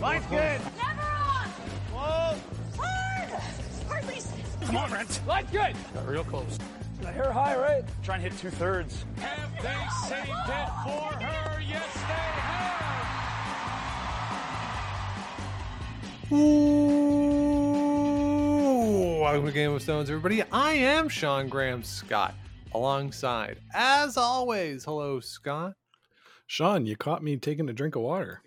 Line's good. Never on! Whoa. Hard! Hardly. Come on, Brent. Line's good. Got real close. The hair high, right? Try and hit two thirds. Have they saved it for her? Yes, they have. Ooh, welcome to Game of Stones, everybody. I am Sean Graham Scott, alongside, as always, hello, Scott. Sean, you caught me taking a drink of water.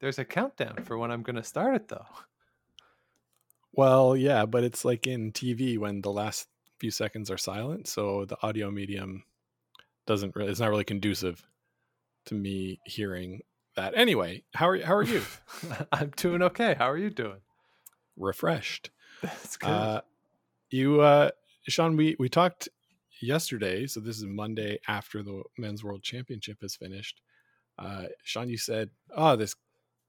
There's a countdown for when I'm going to start it, though. Well, yeah, but it's like in TV when the last few seconds are silent, so the audio medium doesn't really, it's not really conducive to me hearing that. Anyway, how are how are you? I'm doing okay. How are you doing? Refreshed. That's good. Uh, you, uh, Sean, we we talked yesterday, so this is Monday after the Men's World Championship has finished. Uh, Sean, you said, "Oh, this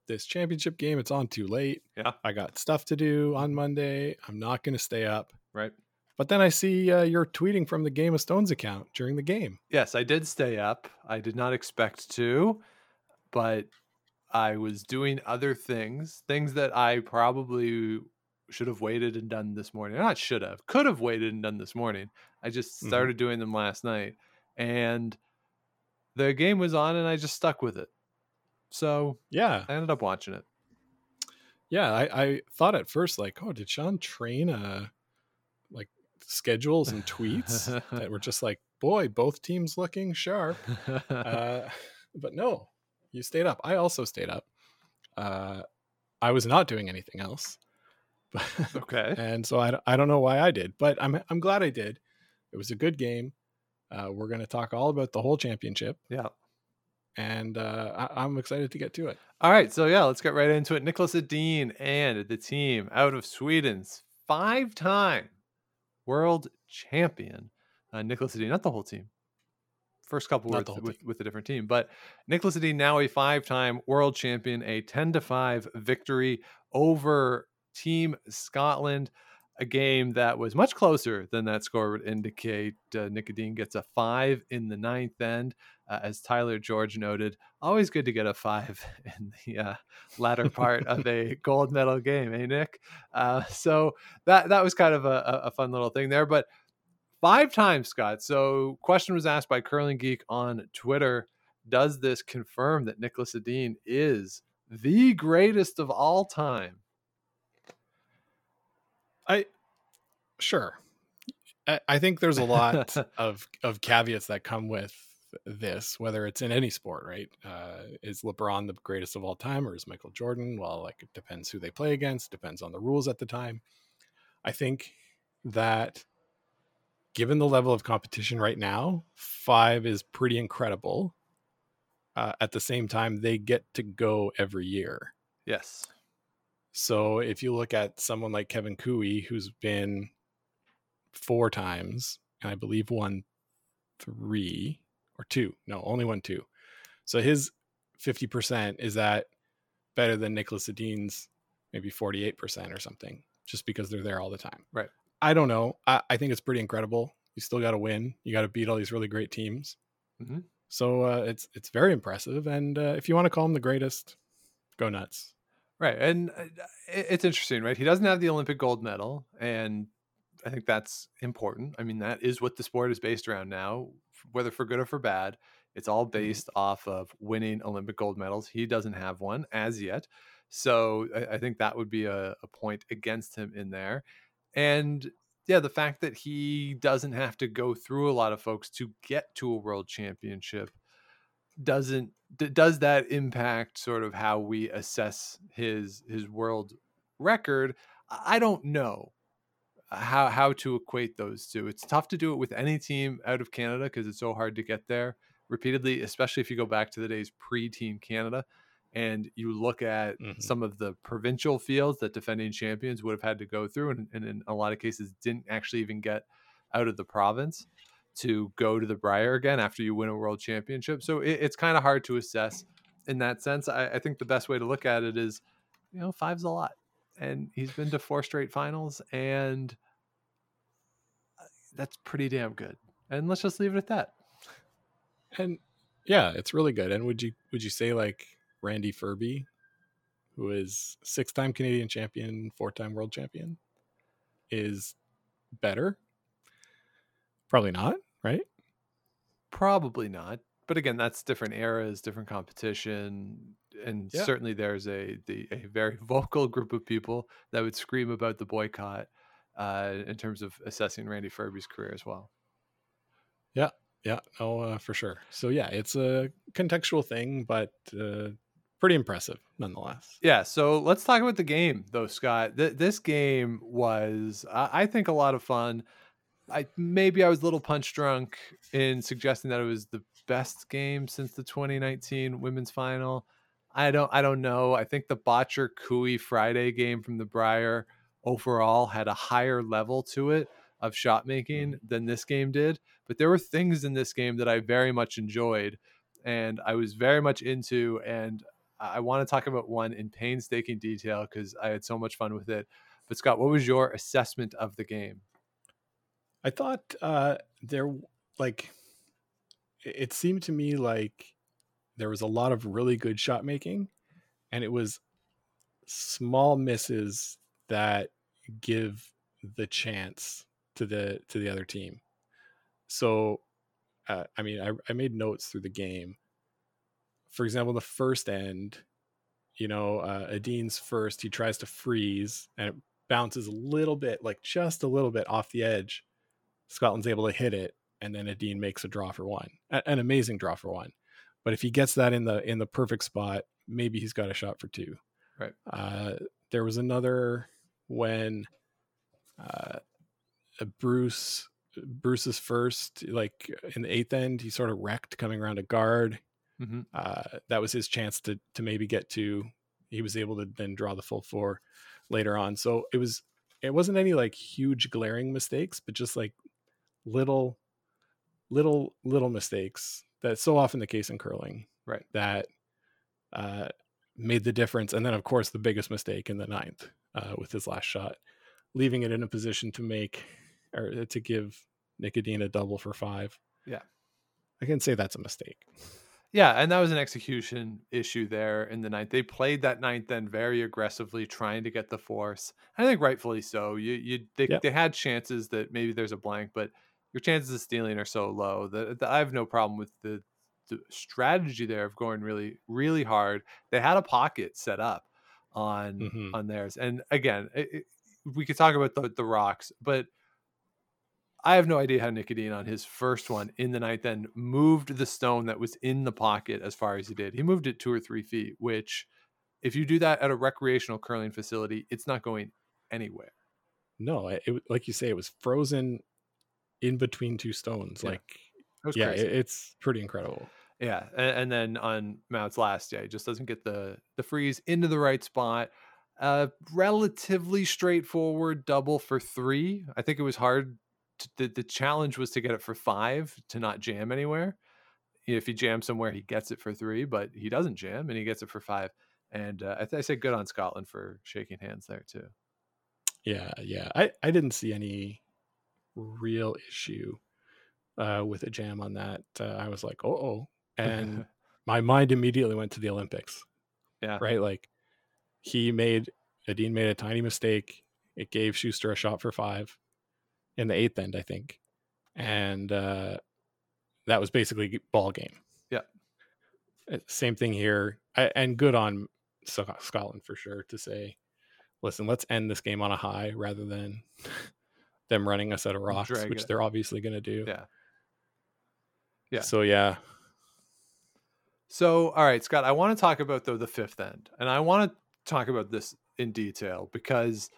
this championship game, it's on too late. Yeah. I got stuff to do on Monday. I'm not going to stay up." right. But then I see uh, you're tweeting from the Game of Stones account during the game. Yes, I did stay up. I did not expect to, but I was doing other things, things that I probably should have waited and done this morning. Not should have, could have waited and done this morning. I just Mhm. started doing them last night, and the game was on, and I just stuck with it. So Yeah, I ended up watching it. yeah. I, I thought at first like, oh, did Sean train uh like schedules and tweets that were just like, boy, both teams looking sharp. uh, but no, you stayed up. I also stayed up. Uh, I was not doing anything else, okay. and so I, don't- I don't know why I did, but I'm I'm glad I did. It was a good game. Uh, we're going to talk all about the whole championship, Yeah. And uh, I, I'm excited to get to it. All right, so yeah, let's get right into it. Nicholas Edin and the team out of Sweden's five-time world champion, uh, Nicholas Edin, not the whole team. First couple Not with, with, with a different team, but Nicholas Edin now a five-time world champion, a ten to five victory over Team Scotland. A game that was much closer than that score would indicate. Uh, Nick Edin gets a five in the ninth end, uh, as Tyler George noted always good to get a five in the uh, latter part of a gold medal game, eh, Nick? Uh, so that that was kind of a, a- a fun little thing there. But five times, Scott. So question was asked by Curling Geek on Twitter: Does this confirm that Nicholas Edin is the greatest of all time? I sure. I, I think there's a lot of of caveats that come with this, whether it's in any sport, right? Uh, is LeBron the greatest of all time, or is Michael Jordan? Well, like it depends who they play against, depends on the rules at the time. I think that given the level of competition right now, five is pretty incredible. Uh, at the same time, they get to go every year. Yes. So if you look at someone like Kevin Koe, who's been four times, and I believe won three or two, no, only won two. So his 50% is that better than Nicholas Edin's maybe 48% or something, just because they're there all the time. Right. I don't know. I, I think it's pretty incredible. You still got to win. You got to beat all these really great teams. Mhm. So uh, it's it's very impressive. And uh, if you want to call him the greatest, go nuts. Right. And uh, it's interesting, right? He doesn't have the Olympic gold medal. And I think that's important. I mean, that is what the sport is based around now, whether for good or for bad. It's all based off of winning Olympic gold medals. He doesn't have one as yet. So I, I think that would be a, a point against him in there. And yeah, the fact that he doesn't have to go through a lot of folks to get to a world championship doesn't d- does that impact sort of how we assess his his world record? I don't know how how to equate those two. It's tough to do it with any team out of canada because it's so hard to get there repeatedly especially if you go back to the days pre-team canada and you look at Mhm. some of the provincial fields that defending champions would have had to go through and, and in a lot of cases didn't actually even get out of the province to go to the Brier again after you win a world championship. So it, it's kind of hard to assess in that sense. I, I think the best way to look at it is, you know, five's a lot. And he's been to four straight finals, and uh, that's pretty damn good. And let's just leave it at that. And yeah, it's really good. And would you would you say like Randy Ferbey who is six time Canadian champion, four time world champion, is better? Probably not, right? Probably not. But again, that's different eras, different competition, and Yeah. certainly there's a the a very vocal group of people that would scream about the boycott uh, in terms of assessing Randy Ferbey's career as well. Yeah, yeah, oh, uh, for sure. So yeah, it's a contextual thing, but uh, pretty impressive nonetheless. Yeah, so let's talk about the game, though, Scott. Th- this game was, I-, I think, a lot of fun. I maybe I was a little punch drunk in suggesting that it was the best game since the 2019 women's final. I don't, I don't know. I think the Bottcher Koe Friday game from the Brier overall had a higher level to it of shot making mm-hmm. than this game did. But there were things in this game that I very much enjoyed, and I was very much into, and I want to talk about one in painstaking detail because I had so much fun with it. But Scott, what was your assessment of the game? I thought uh, there, like, it seemed to me like there was a lot of really good shot making, and it was small misses that give the chance to the to the other team. So, uh, I mean, I, I made notes through the game. For example, the first end, you know, uh, Edin's first, he tries to freeze and it bounces a little bit, like just a little bit off the edge. Scotland's able to hit it, and then Edin makes a draw for one, an amazing draw for one. But if he gets that in the in the perfect spot, maybe he's got a shot for two. Right. Uh, there was another when uh, uh, Bruce Bruce's first, like in the eighth end, he sort of wrecked coming around a guard. Mhm. Uh, that was his chance to to maybe get to. He was able to then draw the full four later on. So it was it wasn't any like huge glaring mistakes, but just like little little little mistakes that's so often the case in curling Right. that uh, made the difference. And then, of course, the biggest mistake in the ninth uh, with his last shot, leaving it in a position to make or to give Nick Edin a double for five. Yeah. I can say that's a mistake. Yeah, and that was an execution issue there in the ninth. They played that ninth end very aggressively, trying to get the force. I think rightfully so. You you they, Yep. they had chances that maybe there's a blank, but your chances of stealing are so low that, that I have no problem with the, the strategy there of going really really hard. They had a pocket set up on Mhm. on theirs, and again, it, it- we could talk about the the rocks, but I have no idea how Nick Edin on his first one in the ninth end moved the stone that was in the pocket as far as he did. He moved it two or three feet, which, if you do that at a recreational curling facility, it's not going anywhere. No, it, it like you say, it was frozen in between two stones. Yeah. Like, yeah, it, it's pretty incredible. Yeah, and, and then on Mouat's last, yeah, he just doesn't get the the freeze into the right spot. Uh, relatively straightforward double for three. I think it was hard. To, the the challenge was to get it for five to not jam anywhere. If he jams somewhere, he gets it for three, but he doesn't jam and he gets it for five. And uh, I, th- I say good on Scotland for shaking hands there too. Yeah, yeah. I I didn't see any real issue uh, with a jam on that. Uh, I was like, oh, oh, and my mind immediately went to the Olympics. Yeah. Right. Like he made Edin made a tiny mistake. It gave Shuster a shot for five in the eighth end, I think, and uh, that was basically ball game. Yeah. Uh, Same thing here, I, and good on Scotland for sure to say, listen, let's end this game on a high rather than them running a set of rocks, Drag which it. they're obviously going to do. Yeah. Yeah. So yeah, So, all right, Scott, I want to talk about though the fifth end, and I want to talk about this in detail because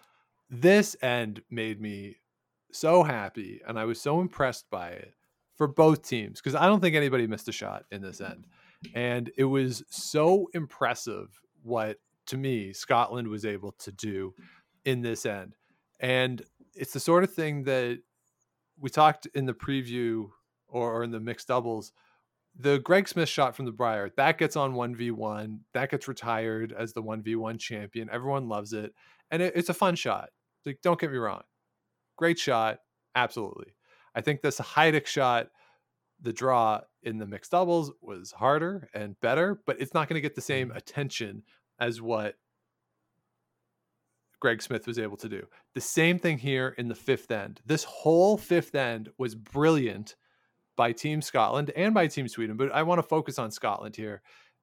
this end made me so happy, and I was so impressed by it for both teams because I don't think anybody missed a shot in this end, and it was so impressive what to me Scotland was able to do in this end, and it's the sort of thing that we talked in the preview or, or in the mixed doubles the Greg Smith shot from the Brier that gets on 1v1 that gets retired as the 1v1 champion everyone loves it and it, it's a fun shot like don't get me wrong great shot absolutely I think this Heidick shot the draw in the mixed doubles was harder and better but it's not going to get the same mm. attention as what Greg Smith was able to do. The same thing here in the fifth end. This whole fifth end was brilliant by Team Scotland and by Team Sweden, but I want to focus on Scotland here.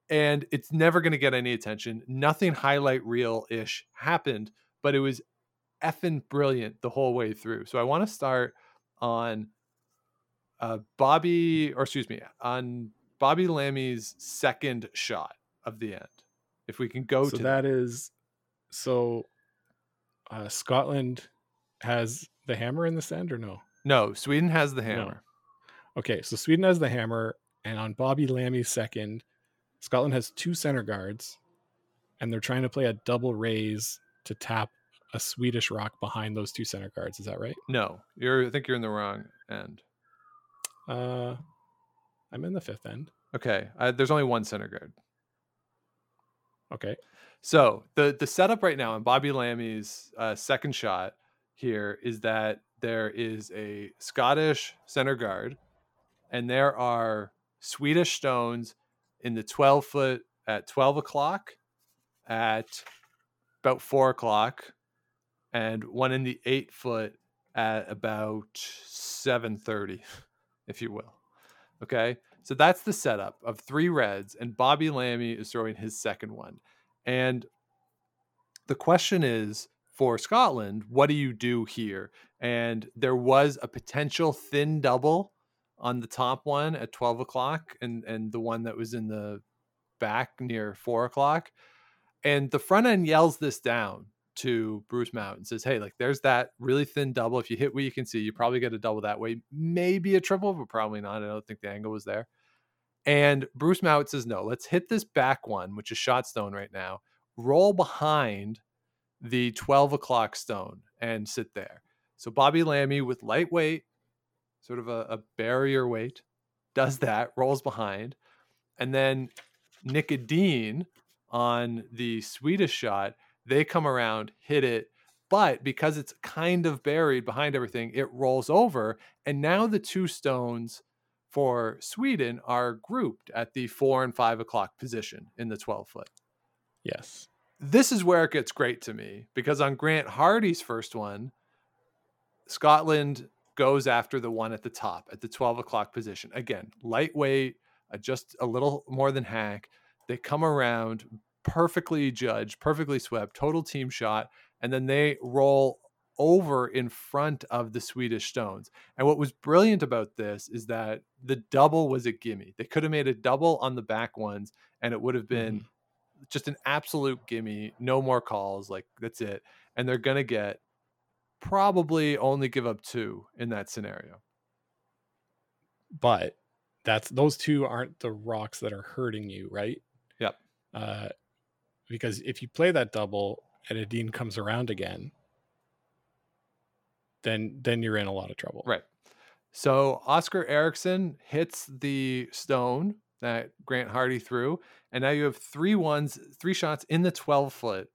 And it's never going to get any attention. Nothing highlight reel ish happened, but it was effing brilliant the whole way through. So I want to start on uh, Bobby, or excuse me, on Bobby Lammie's second shot of the end. If we can go so to that is so uh, Scotland has the hammer in the end or no? No, Sweden has the hammer. Okay, so Sweden has the hammer, and on Bobby Lammie's second, Scotland has two center guards, and they're trying to play a double raise to tap a Swedish rock behind those two center guards. Is that right? No, you're. I think you're in the wrong end. Uh, I'm in the fifth end. Okay, uh, there's only one center guard. Okay. So the the setup right now in Bobby Lammie's uh, second shot here is that there is a Scottish center guard, and there are Swedish stones in the 12 foot at 12 o'clock, at about four o'clock, and one in the eight foot at about 7:30, if you will. Okay, so that's the setup of three reds, and Bobby Lammie is throwing his second one. And the question is for Scotland, what do you do here? And there was a potential thin double on the top one at 12 o'clock and, and the one that was in the back near four o'clock. And the front end yells this down to Bruce Mouat and says, Hey, like there's that really thin double. If you hit what you can see, you probably get a double that way. Maybe a triple, but probably not. I don't think the angle was there. And Bruce Mouat says, no, let's hit this back one, which is shot stone right now, roll behind the 12 o'clock stone and sit there. So Bobby Lammie with lightweight, sort of a, a barrier weight, does that, rolls behind. And then Nick Edin on the Swedish shot, they come around, hit it, but because it's kind of buried behind everything, it rolls over. And now the two stones for Sweden are grouped at the four and five o'clock position in the 12 foot. Yes. This is where it gets great to me because on Grant Hardie's first one, Scotland goes after the one at the top at the 12 o'clock position. Again, lightweight, uh, just a little more than hack. They come around perfectly judged, perfectly swept, total team shot, and then they roll over in front of the Swedish Stones. And what was brilliant about this is that the double was a gimme. They could have made a double on the back ones, and it would have been mm-hmm. just an absolute gimme. No more calls. Like that's it. And they're gonna get probably only give up two in that scenario. But that's those two aren't the rocks that are hurting you, right? Yep. Uh, because if you play that double and Edin comes around again, then then you're in a lot of trouble. Right. So Oskar Eriksson hits the stone that Grant Hardie threw, and now you have three ones, three shots in the 12 foot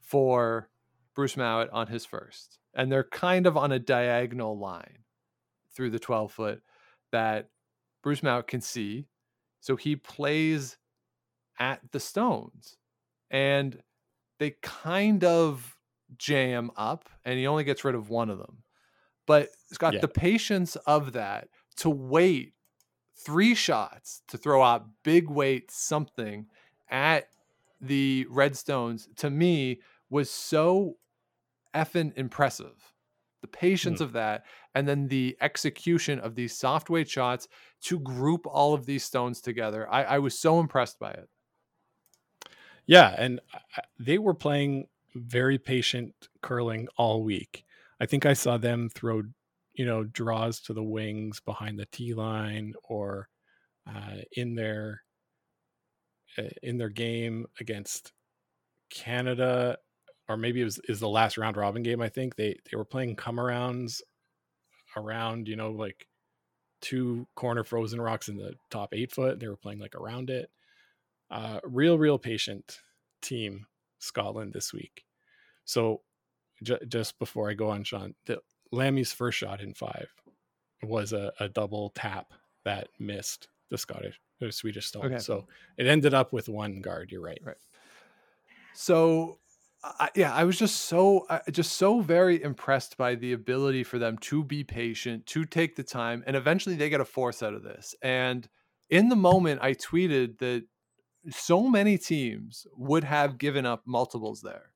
for Bruce Mouat on his first. And they're kind of on a diagonal line through the 12 foot that Bruce Mouat can see. So he plays at the stones. And they kind of jam up and he only gets rid of one of them. But it's got yeah. the patience of that to wait three shots to throw out big weight something at the Redstones to me was so effing impressive. The patience mm. of that, and then the execution of these soft weight shots to group all of these stones together. I, I was so impressed by it. Yeah, and they were playing very patient curling all week. I think I saw them throw, you know, draws to the wings behind the tee line or uh, in their uh, in their game against Canada, or maybe it was is the last round robin game. I think they they were playing come arounds around, you know, like two corner frozen rocks in the top eight foot. They were playing like around it. Uh, real, real patient team Scotland this week. So j- just before I go on, Sean, the, Lammie's first shot in five was a, a double tap that missed the Scottish the Swedish stone. Okay. So it ended up with one guard. You're right. Right. So I, yeah, I was just so uh, just so very impressed by the ability for them to be patient, to take the time, and eventually they get a force out of this. And in the moment, I tweeted that so many teams would have given up multiples there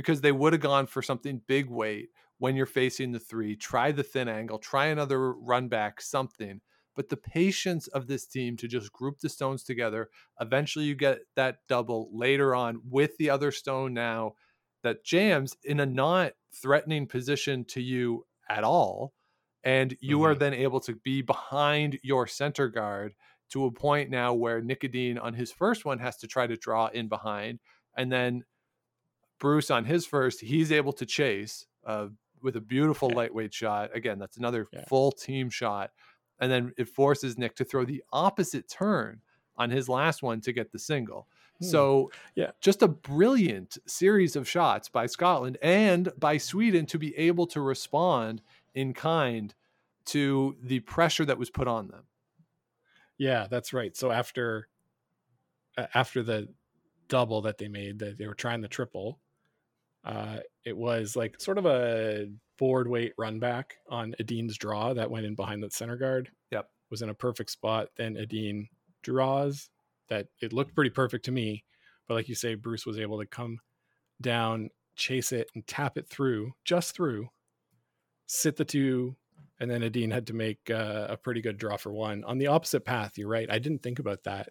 because they would have gone for something big weight when you're facing the three, try the thin angle, try another run back, something. But the patience of this team to just group the stones together, eventually you get that double later on with the other stone now that jams in a not threatening position to you at all. And you mm-hmm. are then able to be behind your center guard to a point now where Nick Edin on his first one has to try to draw in behind. And then Bruce on his first, he's able to chase uh, with a beautiful lightweight shot. Again, that's another yeah. full team shot. And then it forces Nick to throw the opposite turn on his last one to get the single. Hmm. So, yeah, just a brilliant series of shots by Scotland and by Sweden to be able to respond in kind to the pressure that was put on them. Yeah, that's right. So after uh, after the double that they made, that they were trying the triple, uh, it was like sort of a board weight run back on Edin's draw that went in behind the center guard. Yep. Was in a perfect spot. Then Edin draws that it looked pretty perfect to me. But like you say, Bruce was able to come down, chase it, and tap it through, just through, sit the two, and then Edin had to make uh, a pretty good draw for one on the opposite path. You're right. I didn't think about that,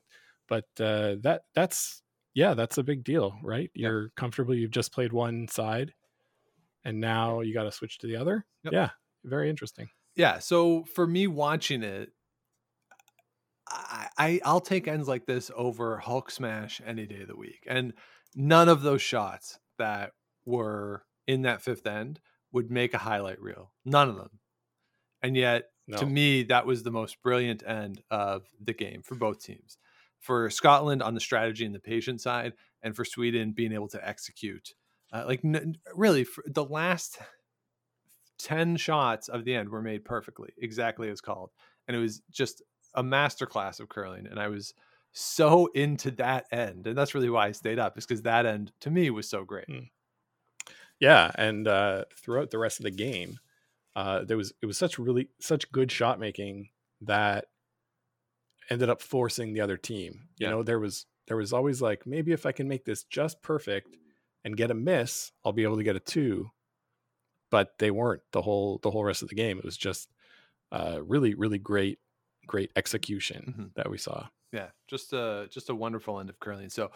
but uh, that that's yeah, that's a big deal, right? You're yep. comfortably, you've just played one side and now you got to switch to the other. Yep. Yeah, very interesting. Yeah. So for me watching it, I, I I'll take ends like this over Hulk Smash any day of the week. And none of those shots that were in that fifth end would make a highlight reel. None of them. And yet, no. to me, that was the most brilliant end of the game for both teams for Scotland on the strategy and the patient side, and for Sweden being able to execute. Uh, like n- really, the last ten shots of the end were made perfectly, exactly as called, and it was just a masterclass of curling. And I was so into that end, and that's really why I stayed up, is because that end to me was so great. Hmm. Yeah, and uh, throughout the rest of the game, uh, there was it was such really such good shot making that ended up forcing the other team. You know, there was there was always like maybe if I can make this just perfect and get a miss, I'll be able to get a two. But they weren't the whole the whole rest of the game. It was just uh, really really great great execution mm-hmm. that we saw. Yeah, just a just a wonderful end of curling. So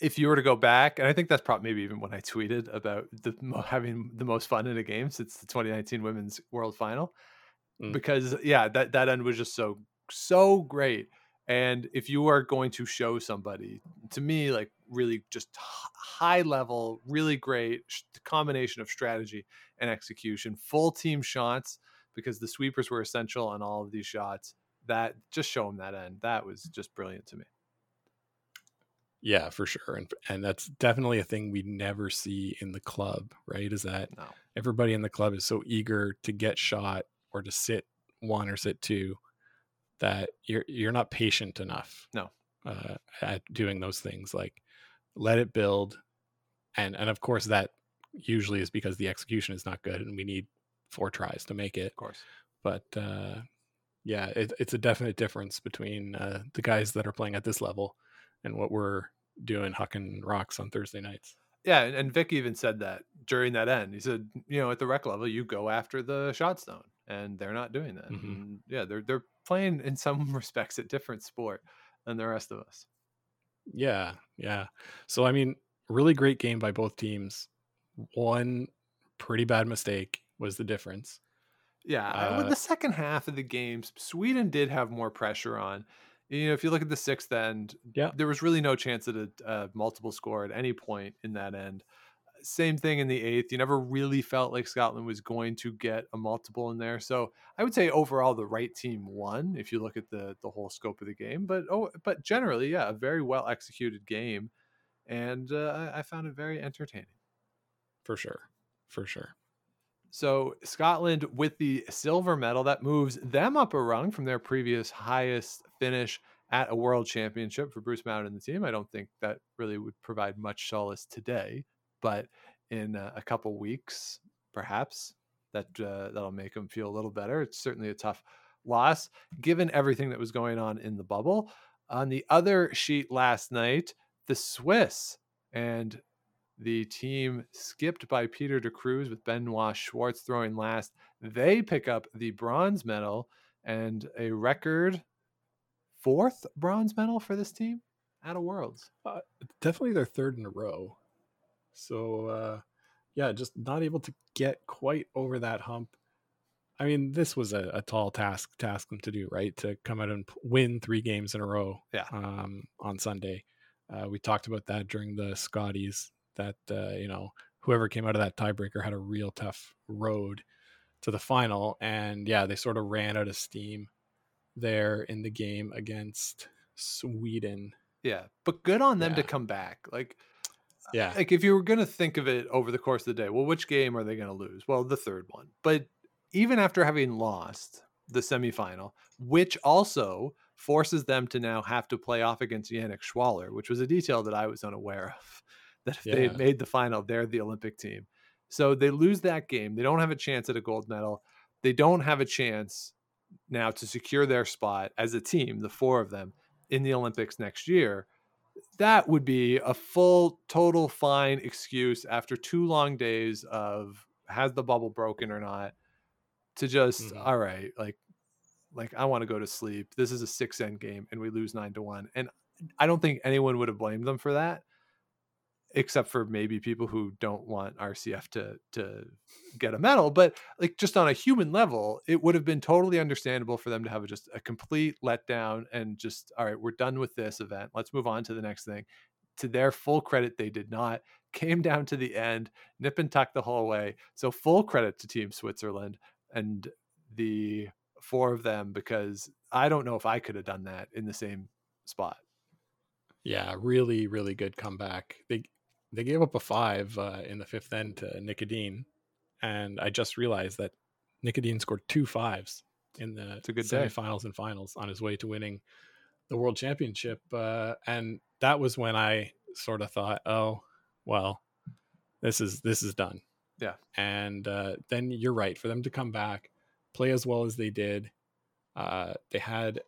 if you were to go back, and I think that's probably maybe even when I tweeted about the having the most fun in a game since the 2019 Women's World Final, mm. because yeah, that that end was just so so great. And if you are going to show somebody, to me, like really just high level, really great combination of strategy and execution, full team shots, because the sweepers were essential on all of these shots. That just show them that end. That was just brilliant to me. Yeah, for sure. And and that's definitely a thing we never see in the club, right? Is that no. everybody in the club is so eager to get shot or to sit one or sit two that you're you're not patient enough. No. Uh, at doing those things like let it build and and of course that usually is because the execution is not good and we need four tries to make it of course but uh yeah it, it's a definite difference between uh the guys that are playing at this level and what we're doing hucking rocks on thursday nights yeah and vic even said that during that end he said you know at the rec level you go after the shot stone and they're not doing that mm-hmm. yeah they're they're playing in some respects a different sport than the rest of us. Yeah, yeah. So I mean, really great game by both teams. One pretty bad mistake was the difference. Yeah, uh, the second half of the games, Sweden did have more pressure on. You know, if you look at the sixth end, yeah, there was really no chance at a, a multiple score at any point in that end same thing in the eighth. You never really felt like Scotland was going to get a multiple in there. So I would say overall the right team won if you look at the the whole scope of the game. But oh, but generally, yeah, a very well executed game, and uh, I found it very entertaining. For sure, for sure. So Scotland with the silver medal that moves them up a rung from their previous highest finish at a world championship for Bruce Mountain and the team. I don't think that really would provide much solace today but in uh, a couple weeks, perhaps that uh, that'll make them feel a little better. It's certainly a tough loss given everything that was going on in the bubble. On the other sheet last night, the Swiss and the team skipped by Peter de Cruz with Benoit Schwarz throwing last. They pick up the bronze medal and a record fourth bronze medal for this team at a Worlds. Uh, definitely their third in a row. So uh, yeah, just not able to get quite over that hump. I mean, this was a, a tall task to ask them to do, right? To come out and win three games in a row. Yeah. Um, on Sunday, uh, we talked about that during the Scotties. That uh, you know, whoever came out of that tiebreaker had a real tough road to the final, and yeah, they sort of ran out of steam there in the game against Sweden. Yeah, but good on them to come back. Like, Yeah, like if you were going to think of it over the course of the day, well, which game are they going to lose? Well, the third one. But even after having lost the semifinal, which also forces them to now have to play off against Yannick Schwaller, which was a detail that I was unaware of. That if they had made the final, they're the Olympic team. So they lose that game. They don't have a chance at a gold medal. They don't have a chance now to secure their spot as a team, the four of them, in the Olympics next year that would be a full total fine excuse after two long days of has the bubble broken or not? to just Mhm. all right like like i want to go to sleep. This is a six end game and we lose nine to one. And i don't think anyone would have blamed them for that except for maybe people who don't want rcf to to get a medal but like just on a human level it would have been totally understandable for them to have just a complete letdown and just all right we're done with this event. Let's move on to the next thing. To their full credit they did not. Came down to the end nip and tuck the whole way. So full credit to team switzerland and the four of them because i don't know if i could have done that in the same spot. Yeah, really, really good comeback. They they gave up a five uh, in the fifth end to Nick Edin, and I just realized that Nick Edin scored two fives in the It's a good day. semifinals and finals on his way to winning the world championship. Uh, and that was when I sort of thought, oh, well, this is this is done. Yeah. And uh, then you're right for them to come back, play as well as they did. Uh, they had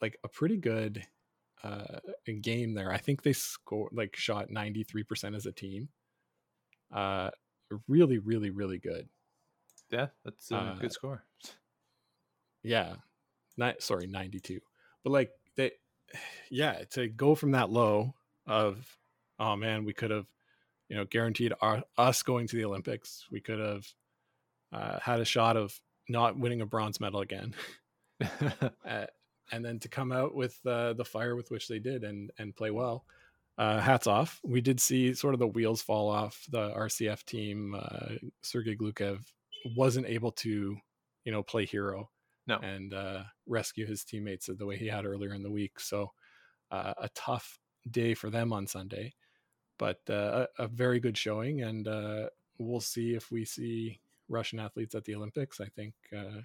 like a pretty good uh, game there. I think they scored like shot 93% as a team. Uh, really, really, really good. yeah that's a Uh, good score Yeah. Not sorry, 92. But like they yeah, to go from that low of oh man, we could have you know guaranteed our, us going to the Olympics. We could have uh, had a shot of not winning a bronze medal again. uh, and then to come out with uh, the fire with which they did and and play well. Uh, hats off. We did see sort of the wheels fall off the RCF team. Uh, Sergei Glukhov wasn't able to, you know, play hero no and uh, rescue his teammates the way he had earlier in the week. So uh, a tough day for them on Sunday, but uh, a, a very good showing, and uh, we'll see if we see Russian athletes at the Olympics. I think uh,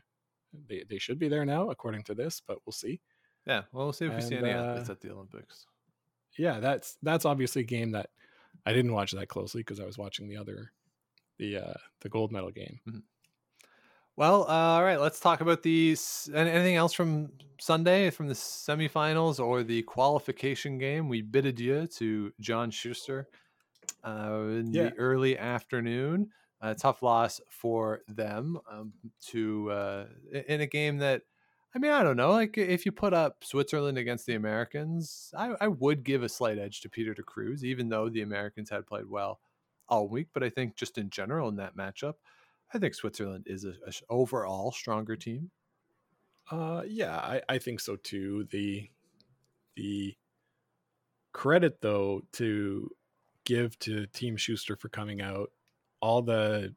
they they should be there now, according to this, but we'll see. yeah well we'll see if we see And, any athletes uh, at the olympics Yeah, that's that's obviously a game that I didn't watch that closely because I was watching the other the uh, the gold medal game. Well, uh, all right. Let's talk about these. And anything else from Sunday, from the semifinals or the qualification game? We bid adieu to John Shuster uh, in Yeah. the early afternoon. A tough loss for them um, to uh, in a game that. I mean, I don't know. Like, if you put up Switzerland against the Americans, I, I would give a slight edge to Peter de Cruz, even though the Americans had played well all week. But I think just in general in that matchup, I think Switzerland is a, a overall stronger team. Uh, yeah, I, I think so too. The the credit though to give to Team Shuster for coming out, all the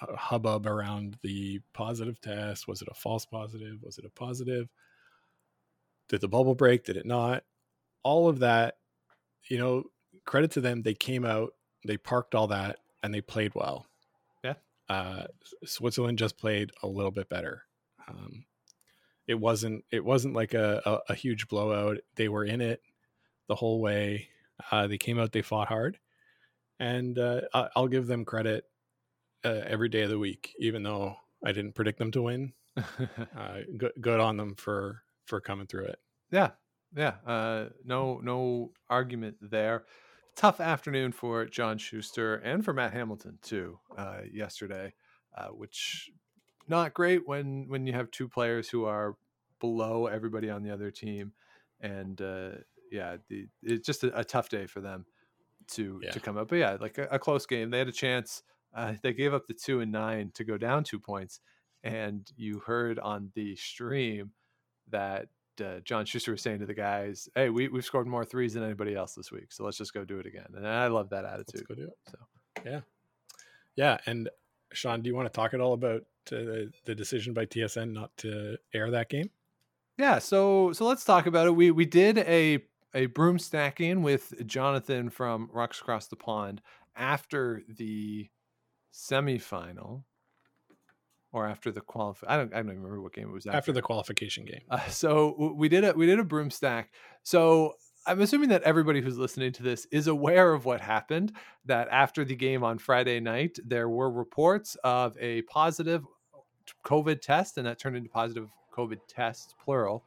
uh, hubbub around the positive test. Was it a false positive? Was it a positive? Did the bubble break? Did it not? All of that, you know, credit to them. They came out, they parked all that, and they played well. Yeah. Uh, Switzerland just played a little bit better. Um, it wasn't it wasn't like a, a, a huge blowout. They were in it the whole way. Uh, they came out, they fought hard, and uh, I'll give them credit uh, every day of the week, even though I didn't predict them to win. Uh, good, good on them for for coming through it. Yeah, yeah. Uh, no, no argument there. Tough afternoon for John Shuster and for Matt Hamilton too. Uh, yesterday, uh, which not great when when you have two players who are below everybody on the other team, and uh, yeah, the, it's just a, a tough day for them to Yeah. to come up. But yeah, like a, a close game. They had a chance. Uh, they gave up the two and nine to go down two points, and you heard on the stream that uh, John Shuster was saying to the guys, "Hey, we we've scored more threes than anybody else this week, so let's just go do it again." And I love that Let's attitude. go do it. So Yeah, yeah. And Sean, do you want to talk at all about uh, the decision by TSN not to air that game? yeah, so so let's talk about it. We we did a a broom stacking with Jonathan from Rocks Across the Pond after the semifinal or after the qualify. I don't I don't even remember what game it was After the qualification game. Uh, so we did a we did a broom stack. So I'm assuming that everybody who's listening to this is aware of what happened. That after the game on Friday night, there were reports of a positive COVID test, and that turned into positive COVID tests, plural,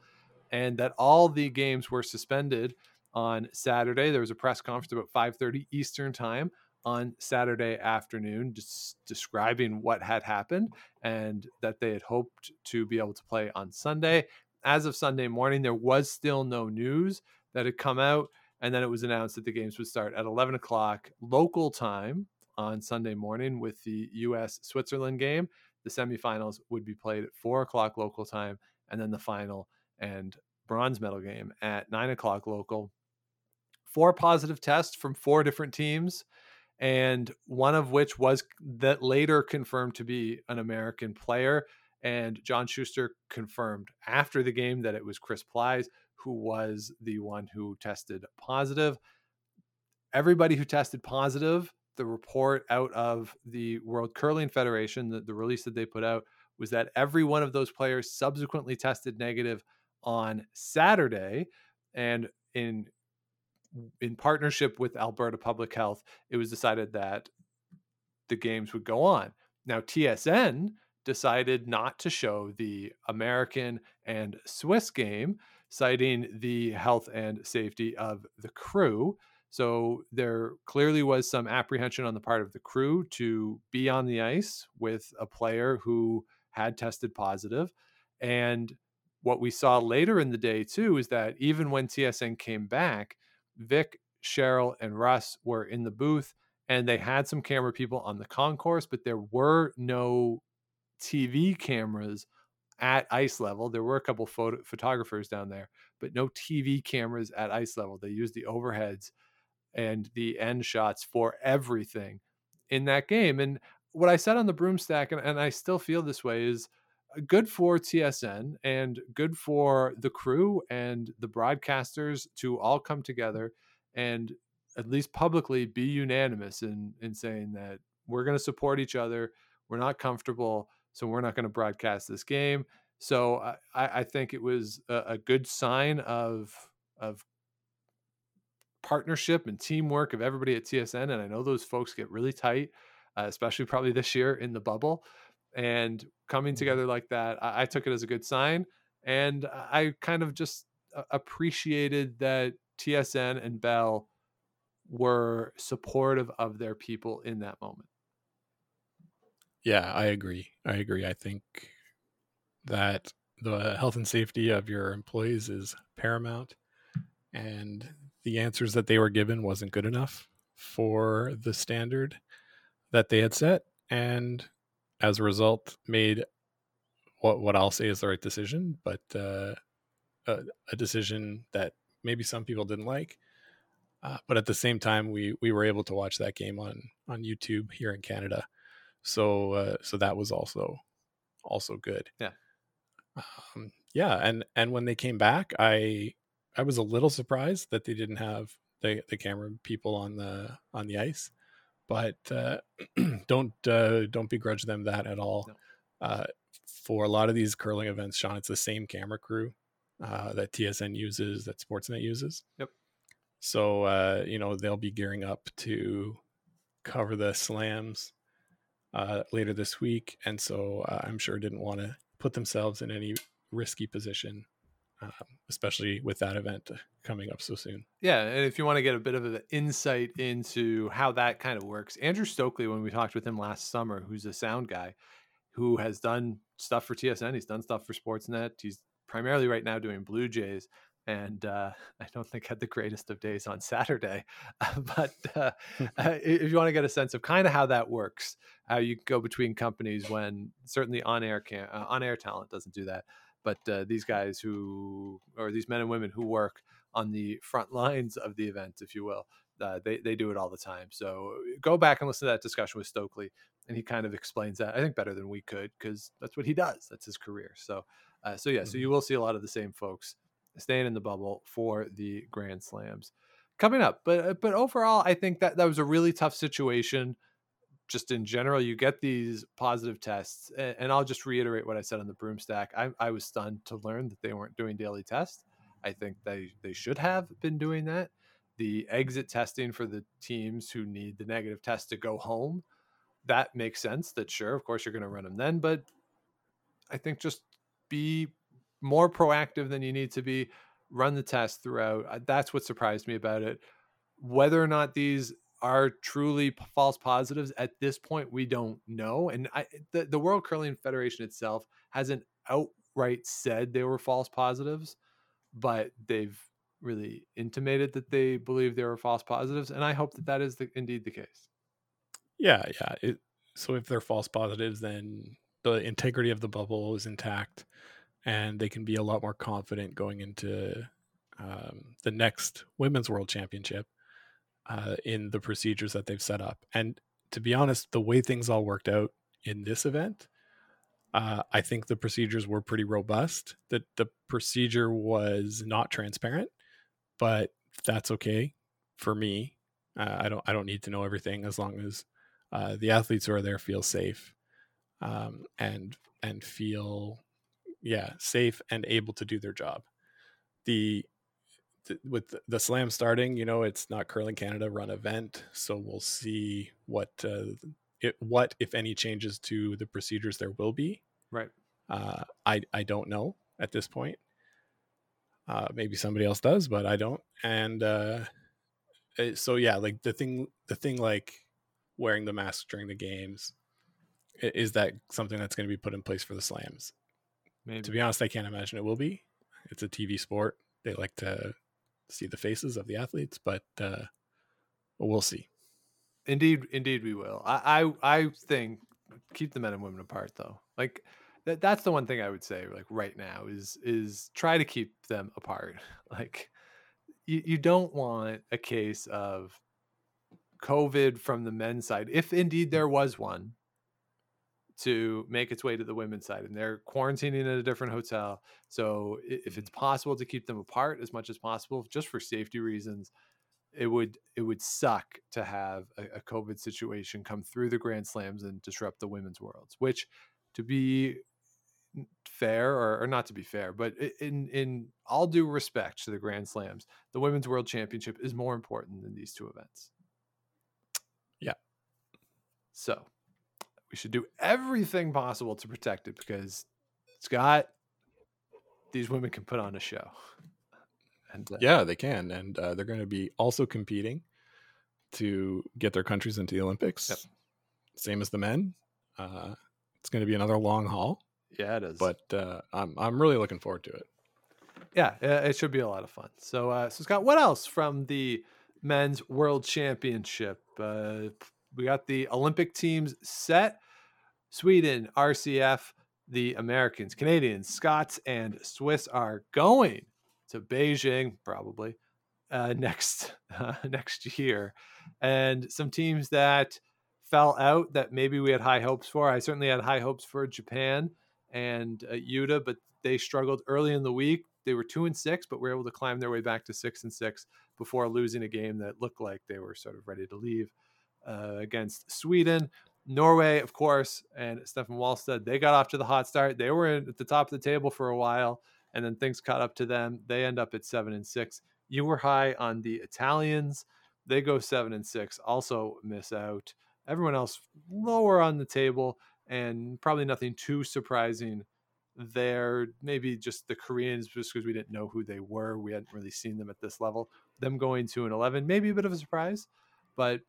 and that all the games were suspended on Saturday. There was a press conference about 5:30 Eastern time on Saturday afternoon, just describing what had happened and that they had hoped to be able to play on Sunday. As of Sunday morning, there was still no news that had come out, and then it was announced that the games would start at 11 o'clock local time on Sunday morning with the U.S. Switzerland game. The semifinals would be played at four o'clock local time, and then the final and bronze medal game at nine o'clock local. Four positive tests from four different teams and one of which was that later confirmed to be an American player. And John Shuster confirmed after the game that it was Chris Plys who was the one who tested positive. Everybody who tested positive, the report out of the World Curling Federation, the, the release that they put out, was that every one of those players subsequently tested negative on Saturday. And in in partnership with Alberta Public Health, it was decided that the games would go on. Now, TSN decided not to show the American and Swiss game, citing the health and safety of the crew. So there clearly was some apprehension on the part of the crew to be on the ice with a player who had tested positive. And what we saw later in the day, too, is that even when TSN came back, Vic, Cheryl, and Russ were in the booth and they had some camera people on the concourse, but there were no TV cameras at ice level. There were a couple photo- photographers down there, but no TV cameras at ice level. They used the overheads and the end shots for everything in that game. And what I said on the broomstack, and, and I still feel this way, is good for TSN and good for the crew and the broadcasters to all come together and at least publicly be unanimous in in saying that we're going to support each other. We're not comfortable, so we're not going to broadcast this game. So I, I think it was a, a good sign of of partnership and teamwork of everybody at TSN. And I know those folks get really tight, uh, especially probably this year in the bubble. And coming mm-hmm. together like that, I, I took it as a good sign. And I kind of just appreciated that TSN and Bell were supportive of their people in that moment. Yeah, I agree. I agree. I think that the health and safety of your employees is paramount and the answers that they were given wasn't good enough for the standard that they had set and as a result made what what I'll say is the right decision but uh, a, a decision that maybe some people didn't like uh, but at the same time we we were able to watch that game on on YouTube here in Canada. So uh, so that was also also good. Yeah. um, yeah and and when they came back i i was a little surprised that they didn't have the the camera people on the on the ice but uh, don't uh, don't begrudge them that at all No. uh, for a lot of these curling events sean it's the same camera crew uh, that tsn uses that sportsnet uses Yep. so uh, you know they'll be gearing up to cover the slams uh, later this week, and so uh, I'm sure didn't want to put themselves in any risky position, um, especially with that event coming up so soon. Yeah, and if you want to get a bit of an insight into how that kind of works, Andrew Stokely, when we talked with him last summer, who's a sound guy, who has done stuff for TSN, he's done stuff for Sportsnet, he's primarily right now doing Blue Jays and uh, I don't think had the greatest of days on Saturday. but uh, uh, if you want to get a sense of kind of how that works, how you go between companies when certainly on air can uh, on air talent doesn't do that, but uh, these guys who or these men and women who work on the front lines of the event, if you will. Uh, they, they do it all the time. So go back and listen to that discussion with Stokely, and he kind of explains that I think better than we could because that's what he does. That's his career. So so yeah, so Mhm. you will see a lot of the same folks staying in the bubble for the Grand Slams coming up. But uh, but overall, I think that that was a really tough situation. Just in general, you get these positive tests, and, and I'll just reiterate what I said on the broomstack. I, I was stunned to learn that they weren't doing daily tests. I think they they should have been doing that. The exit testing for the teams who need the negative test to go home, that makes sense. That sure, of course, you're going to run them then, but I think just be more proactive than you need to be. Run the test throughout. Uh, That's what surprised me about it. Whether or not these are truly false positives at this point, we don't know. And I, the, the World Curling Federation itself hasn't outright said they were false positives, but they've really intimated that they believe they were false positives. And I hope that that is the, indeed the case. Yeah, yeah. It, so if they're false positives, then the integrity of the bubble is intact, and they can be a lot more confident going into um, the next women's world championship uh, in the procedures that they've set up. And to be honest, the way things all worked out in this event, uh, I think the procedures were pretty robust. That the procedure was not transparent, but that's okay for me. Uh, I don't I don't need to know everything as long as uh, the athletes who are there feel safe um, and and feel yeah safe and able to do their job. The, the with the, slam starting, you know, it's not curling Canada run event, so we'll see what uh, it, what if any changes to the procedures there will be. Right. Uh, I I don't know at this point. Uh, maybe somebody else does, but I don't. And uh, uh, so yeah, like the thing, the thing like wearing the mask during the games, is that something that's going to be put in place for the slams? Maybe. To be honest, I can't imagine it will be. It's a TV sport; they like to see the faces of the athletes, but uh, we'll see. Indeed, indeed, we will. I, I, I think keep the men and women apart, though. Like that, that's the one thing I would say. Like right now is is try to keep them apart. Like you, you don't want a case of COVID from the men's side, if indeed there was one, to make its way to the women's side, and they're quarantining at a different hotel. So if it's possible to keep them apart as much as possible, just for safety reasons, it would it would suck to have a, a COVID situation come through the Grand Slams and disrupt the women's worlds. Which, to be fair or, or not to be fair, but in in all due respect to the Grand Slams, the women's world championship is more important than these two events. Yeah. So we should do everything possible to protect it because Scott, these women can put on a show. And uh, Yeah, they can, and uh, they're going to be also competing to get their countries into the Olympics. Yep. Same as the men. Uh, it's going to be another long haul, yeah, it is. but uh, I'm I'm really looking forward to it. yeah, uh, it should be a lot of fun. So, uh, so Scott, what else from the men's world championship? We got the Olympic teams set. Sweden, RCF, the Americans, Canadians, Scots, and Swiss are going to Beijing probably uh, next uh, next year, and some teams that fell out that maybe we had high hopes for. I certainly had high hopes for Japan and uh, Yuta, but they struggled early in the week. They were two and six, but were able to climb their way back to six and six before losing a game that looked like they were sort of ready to leave uh, against Sweden. Norway, of course, and Steffen Walstad, they got off to the hot start. They were at the top of the table for a while, and then things caught up to them. They end up at seven and six. You were high on the Italians. They go seven and six, also miss out. Everyone else lower on the table, and probably nothing too surprising there. Maybe just the Koreans, just because we didn't know who they were. We hadn't really seen them at this level. Them going to an 11, maybe a bit of a surprise, but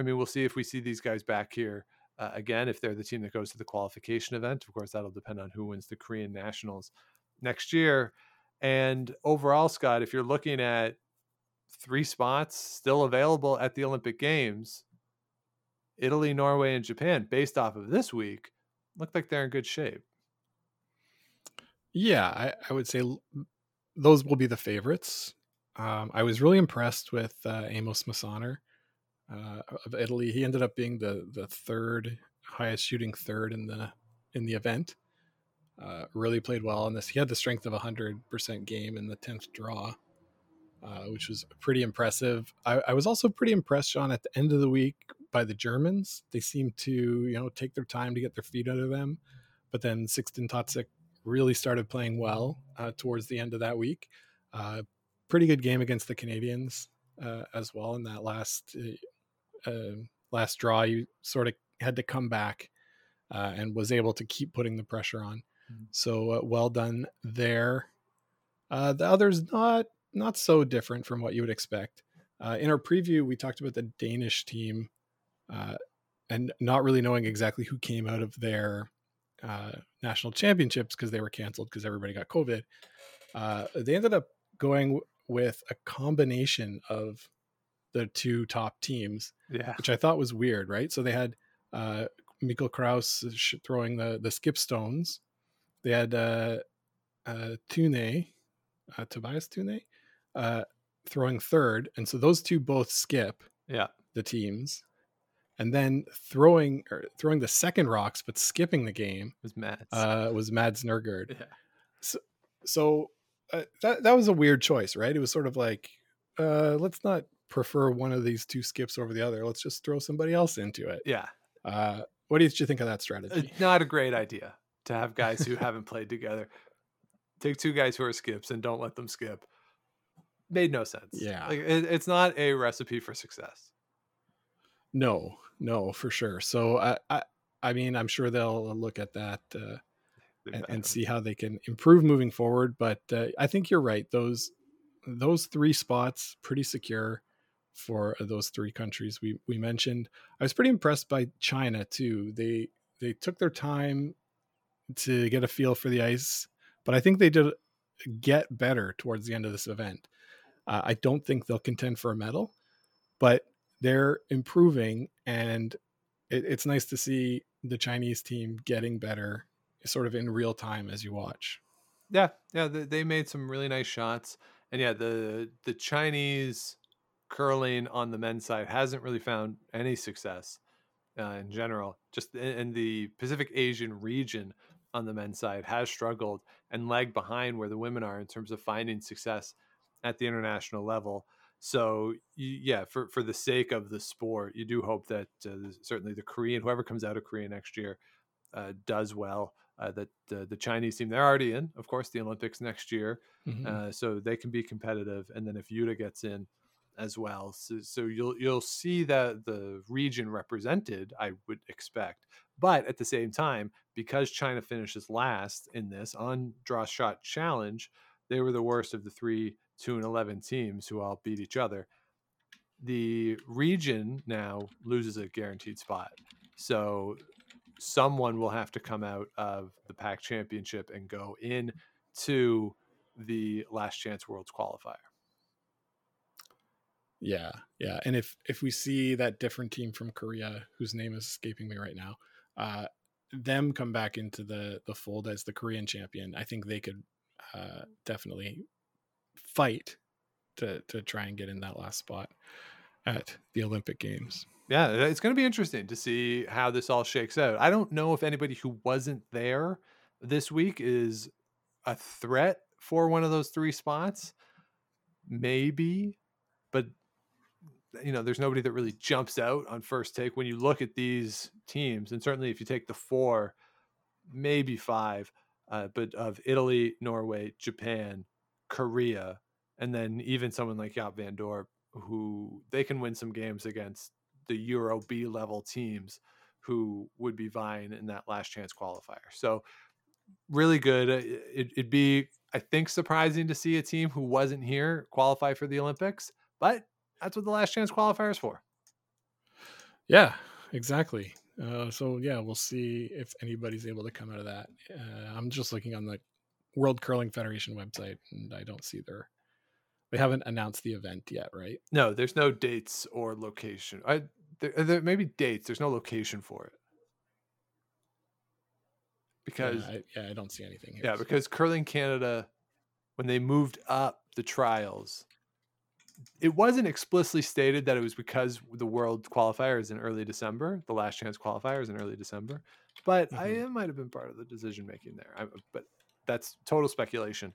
I mean, we'll see if we see these guys back here uh, again. If they're the team that goes to the qualification event, of course, that'll depend on who wins the Korean Nationals next year. And overall, Scott, if you're looking at three spots still available at the Olympic Games, Italy, Norway, and Japan, based off of this week, look like they're in good shape. Yeah, I, I would say those will be the favorites. Um, I was really impressed with uh, Amos Mosaner uh, of Italy. He ended up being the the third highest shooting third in the in the event. Uh, really played well in this. He had the strength of a hundred percent game in the tenth draw, uh, which was pretty impressive. I, I, was also pretty impressed, Sean, at the end of the week by the Germans. They seemed to you know take their time to get their feet under them, but then Sixten Totzek really started playing well uh, towards the end of that week. Uh, pretty good game against the Canadians uh, as well in that last uh, uh, last draw. You sort of had to come back uh, and was able to keep putting the pressure on. Mm-hmm. So well done there. the others not not so different from what you would expect. in our preview, we talked about the Danish team and not really knowing exactly who came out of their uh, national championships because they were canceled because everybody got COVID. Uh, they ended up going with a combination of the two top teams, yeah, which I thought was weird, right? So they had uh, Mikkel Krause throwing the the skip stones. They had uh, uh, Thune, uh, Tobias Thune, uh, throwing third, and so those two both skip. Yeah, the teams and then throwing or throwing the second rocks but skipping the game was Mads. Uh, was Mads Nørgaard. Yeah. So, so uh, that that was a weird choice, right? It was sort of like, uh, let's not prefer one of these two skips over the other. Let's just throw somebody else into it. Yeah. Uh, what did you think of that Uh, strategy? not a great idea to have guys who haven't played together. Take two guys who are skips and don't let them skip. Made no sense. Yeah. Like, it, it's not a recipe for success. No, no, for sure. So I, I, I mean, I'm sure they'll look at that uh, and, and, see how they can improve moving forward. But uh, I think you're right. Those those three spots pretty secure for those three countries we we mentioned. I was pretty impressed by China too. They they took their time to get a feel for the ice, but I think they did get better towards the end of this event. Uh, I don't think they'll contend for a medal, but they're improving and it, it's nice to see the chinese team getting better sort of in real time as you watch yeah yeah they, they made some really nice shots and yeah the the chinese curling on the men's side hasn't really found any success uh, in general just in, in the pacific asian region on the men's side has struggled and lagged behind where the women are in terms of finding success at the international level so yeah, for for the sake of the sport, you do hope that uh, certainly the Korean, whoever comes out of Korea next year, uh, does well. Uh, that the Chinese team they're already in, of course, the Olympics next year, mm-hmm. Uh, so they can be competitive. And then if Yuta gets in as well, so, so you'll you'll see that the region represented. I would expect, but at the same time, because China finishes last in this on draw shot challenge, they were the worst of the three two and 11 teams who all beat each other. The region now loses a guaranteed spot. So someone will have to come out of the PAC championship and go in to the last chance worlds qualifier. Yeah, yeah. And if if we see that different team from Korea, whose name is escaping me right now, uh, them come back into the the fold as the Korean champion, I think they could uh, definitely fight to to try and get in that last spot at the Olympic Games. Yeah, it's going to be interesting to see how this all shakes out. I don't know if anybody who wasn't there this week is a threat for one of those three spots. Maybe, but you know, there's nobody that really jumps out on first take when you look at these teams, and certainly if you take the four, maybe five, uh, but of Italy, Norway, Japan, Korea, and then even someone like Jaap van Dorp who they can win some games against the Euro B level teams who would be vying in that last chance qualifier. So really good. Uh, It, it'd be, I think, surprising to see a team who wasn't here qualify for the Olympics, but that's what the last chance qualifier is for. Yeah, exactly. Uh, so yeah, we'll see if anybody's able to come out of that. Uh, I'm just looking on the World Curling Federation website, and I don't see their. They haven't announced the event yet, right? No, there's no dates or location. I there, there may be dates. There's no location for it because yeah, I, yeah, I don't see anything here. Yeah, because Curling Canada, when they moved up the trials, it wasn't explicitly stated that it was because the World qualifier is in early December, the last chance qualifier is in early December, but I Mhm. it might have been part of the decision making there. I, but that's total speculation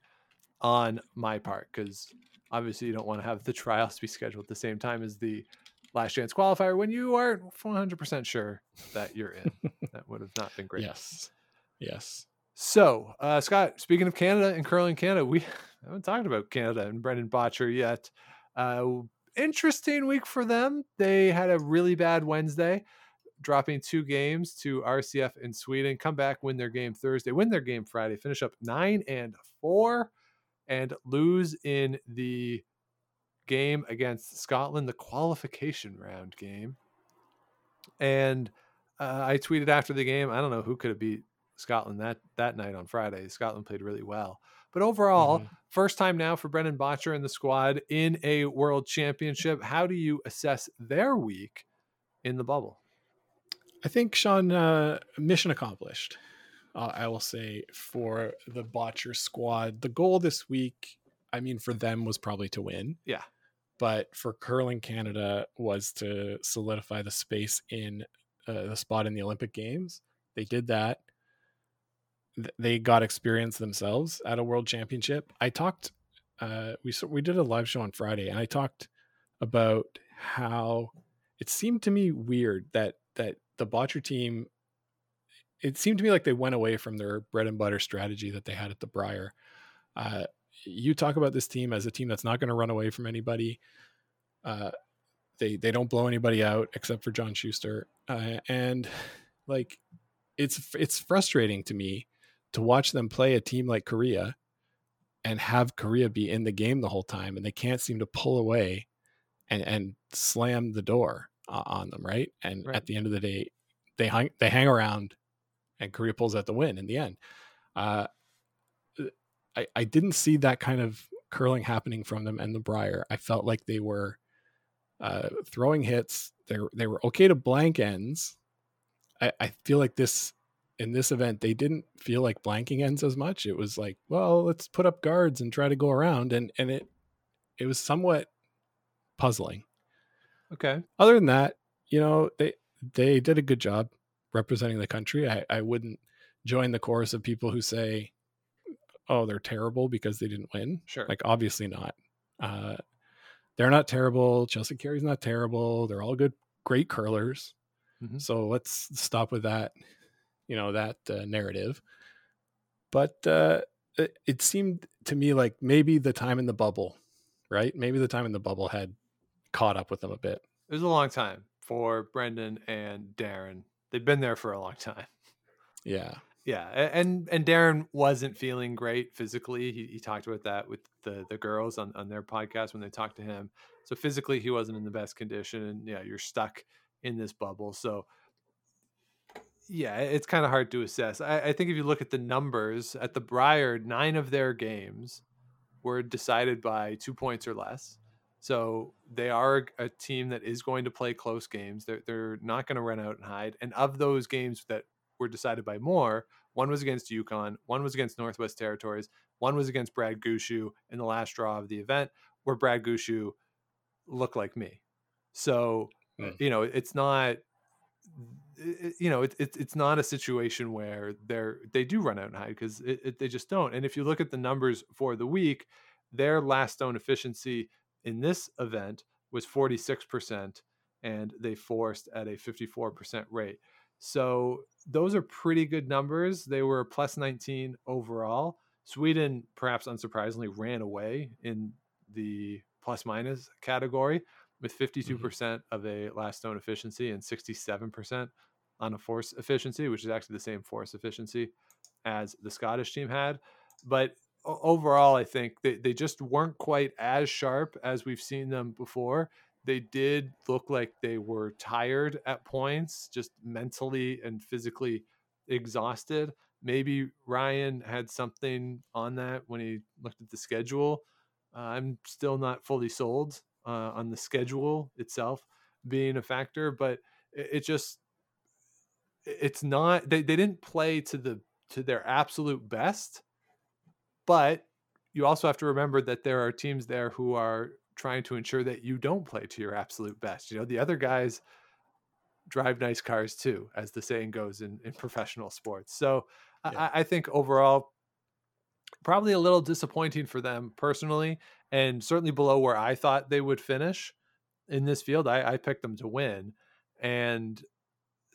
on my part because obviously you don't want to have the trials be scheduled at the same time as the last chance qualifier when you aren't 100% sure that you're in. that would have not been great. Yes. Yes. So, uh, Scott, speaking of Canada and curling Canada, we haven't talked about Canada and Brendan Bottcher yet. Uh, interesting week for them. They had a really bad Wednesday, dropping two games to RCF in Sweden. Come back, win their game Thursday, win their game Friday, finish up nine and four, and lose in the game against Scotland, the qualification round game. And uh, I tweeted after the game, I don't know who could have beat Scotland that that night on Friday. Scotland played really well. But overall, Mhm. first time now for Brendan Bottcher and the squad in a world championship. How do you assess their week in the bubble? I think Sean, uh, mission accomplished. Uh, I will say for the Bottcher squad, the goal this week, I mean, for them was probably to win. Yeah. But for Curling Canada was to solidify the space in uh, the spot in the Olympic Games. They did that. Th- They got experience themselves at a World Championship. I talked. Uh, we we did a live show on Friday, and I talked about how it seemed to me weird that that the Bottcher team it seemed to me like they went away from their bread and butter strategy that they had at the Brier. Uh, you talk about this team as a team that's not going to run away from anybody. Uh, they they don't blow anybody out except for John Shuster, uh, and like it's it's frustrating to me to watch them play a team like Korea and have Korea be in the game the whole time, and they can't seem to pull away and and slam the door uh, on them, right? And Right. at the end of the day, they hang they hang around, and Korea pulls out the win in the end. Uh, I I didn't see that kind of curling happening from them and the Brier. I felt like they were uh, throwing hits. They were- they were okay to blank ends. I, I feel like this in this event they didn't feel like blanking ends as much. It was like, well, let's put up guards and try to go around, and and it it was somewhat puzzling Okay. other than that, you know, they they did a good job representing the country. I, I wouldn't join the chorus of people who say, "Oh, they're terrible because they didn't win." Sure. Like, obviously not. Uh, they're not terrible. Chelsea Carey's not terrible. They're all good, great curlers. Mhm. So let's stop with that, you know, that uh, narrative. But uh, it, it seemed to me like maybe the time in the bubble, right? Maybe the time in the bubble had caught up with them a bit. It was a long time for Brendan and Darren. They've been there for a long time. Yeah. Yeah, and and Darren wasn't feeling great physically. He, he talked about that with the the girls on on their podcast when they talked to him. So physically, he wasn't in the best condition, and yeah, you're stuck in this bubble. So yeah, it's kind of hard to assess. I, I think if you look at the numbers at the Brier, nine of their games were decided by two points or less. So they are a team that is going to play close games. They're they're not going to run out and hide. And of those games that were decided by more, one was against Yukon, one was against Northwest Territories, one was against Brad Gushue in the last draw of the event, where Brad Gushue looked like me. So Mm. you know, it's not. I- i- You know, it's it's it's not a situation where they're they do run out and hide because it, it, they just don't. And if you look at the numbers for the week, their last stone efficiency in this event was 46% and they forced at a 54% rate. So those are pretty good numbers. They were plus 19 overall. Sweden, perhaps unsurprisingly, ran away in the plus minus category with 52% of a last stone efficiency and 67% on a force efficiency, which is actually the same force efficiency as the Scottish team had. But overall, I think they, they just weren't quite as sharp as we've seen them before. They did look like they were tired at points, just mentally and physically exhausted. Maybe Ryan had something on that when he looked at the schedule. Uh, I'm still not fully sold uh, on the schedule itself being a factor, but it, it just it's not they, they didn't play to the to their absolute best but you also have to remember that there are teams there who are trying to ensure that you don't play to your absolute best you know the other guys drive nice cars too as the saying goes in, in professional sports so Yeah. I, I think overall probably a little disappointing for them personally and certainly below where i thought they would finish in this field i, I picked them to win and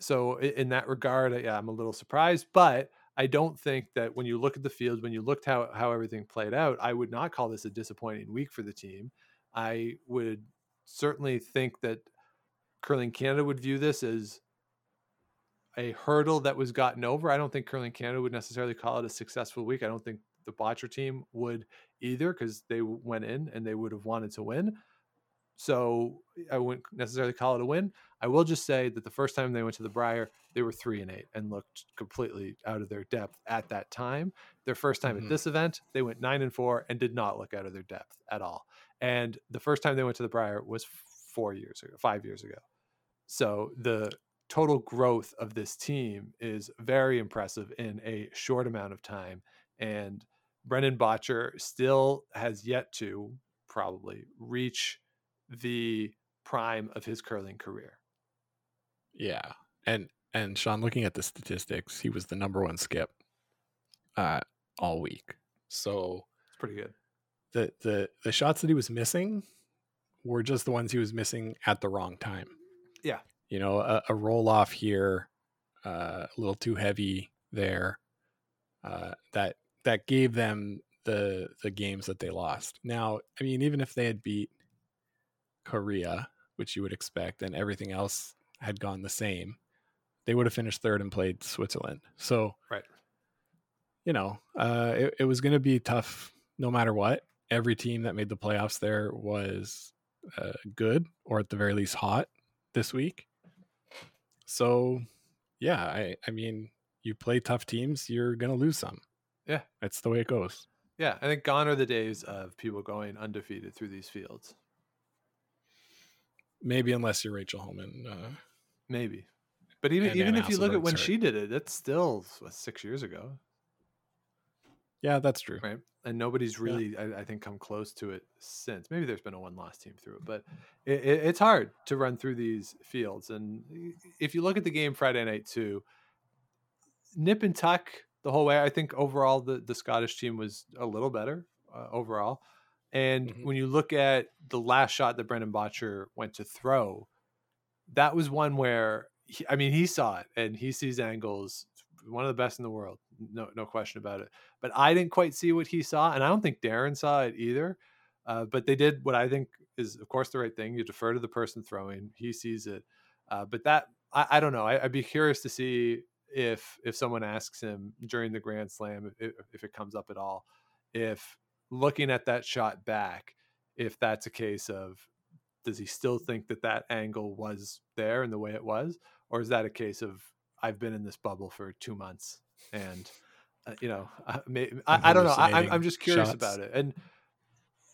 so in that regard, I- yeah, I'm a little surprised, but I don't think that when you look at the field, when you looked how how everything played out, I would not call this a disappointing week for the team. I would certainly think that Curling Canada would view this as a hurdle that was gotten over. I don't think Curling Canada would necessarily call it a successful week. I don't think the Bottcher team would either because they went in and they would have wanted to win. So I wouldn't necessarily call it a win. I will just say that the first time they went to the Brier, they were three and eight and looked completely out of their depth at that time. Their first time Mhm. at this event, they went nine and four and did not look out of their depth at all. And the first time they went to the Brier was four years ago, five years ago. So the total growth of this team is very impressive in a short amount of time. And Brendan Bottcher still has yet to probably reach the prime of his curling career. Yeah. And and Sean, looking at the statistics, he was the number one skip uh all week. So It's pretty good. the the the shots that he was missing were just the ones he was missing at the wrong time. Yeah. You know, a, a roll off here, uh, a little too heavy there. Uh, that that gave them the the games that they lost. Now, I mean, even if they had beat Korea, which you would expect, and everything else had gone the same, they would have finished third and played Switzerland. So, Right. you know, uh, it, it was going to be tough no matter what. Every team that made the playoffs there was uh, good, or at the very least hot this week. So, yeah, I, I mean, you play tough teams, you're going to lose some. Yeah. That's the way it goes. Yeah, I think gone are the days of people going undefeated through these fields. Maybe unless you're Rachel Homan. Uh, Maybe. But even even Anna if you look at when she did it, it's still what, six years ago, yeah, that's true. right? And nobody's Yeah. really, I, I think, come close to it since. Maybe there's been a one loss team through it, but it, it, it's hard to run through these fields. And if you look at the game Friday night too, nip and tuck the whole way. I think overall the the Scottish team was a little better uh, overall. And Mhm. when you look at the last shot that Brendan Bottcher went to throw, that was one where he, I mean he saw it and he sees angles, one of the best in the world, no no question about it. But I didn't quite see what he saw, and I don't think Darren saw it either. Uh, but they did what I think is, of course, the right thing. You defer to the person throwing; he sees it. Uh, but that I, I don't know. I, I'd be curious to see if if someone asks him during the Grand Slam if, if it comes up at all, if looking at that shot back, if that's a case of does he still think that that angle was there in the way it was, or is that a case of I've been in this bubble for two months and uh, you know I, may, I, I don't know I, I'm, I'm just curious shots. about it and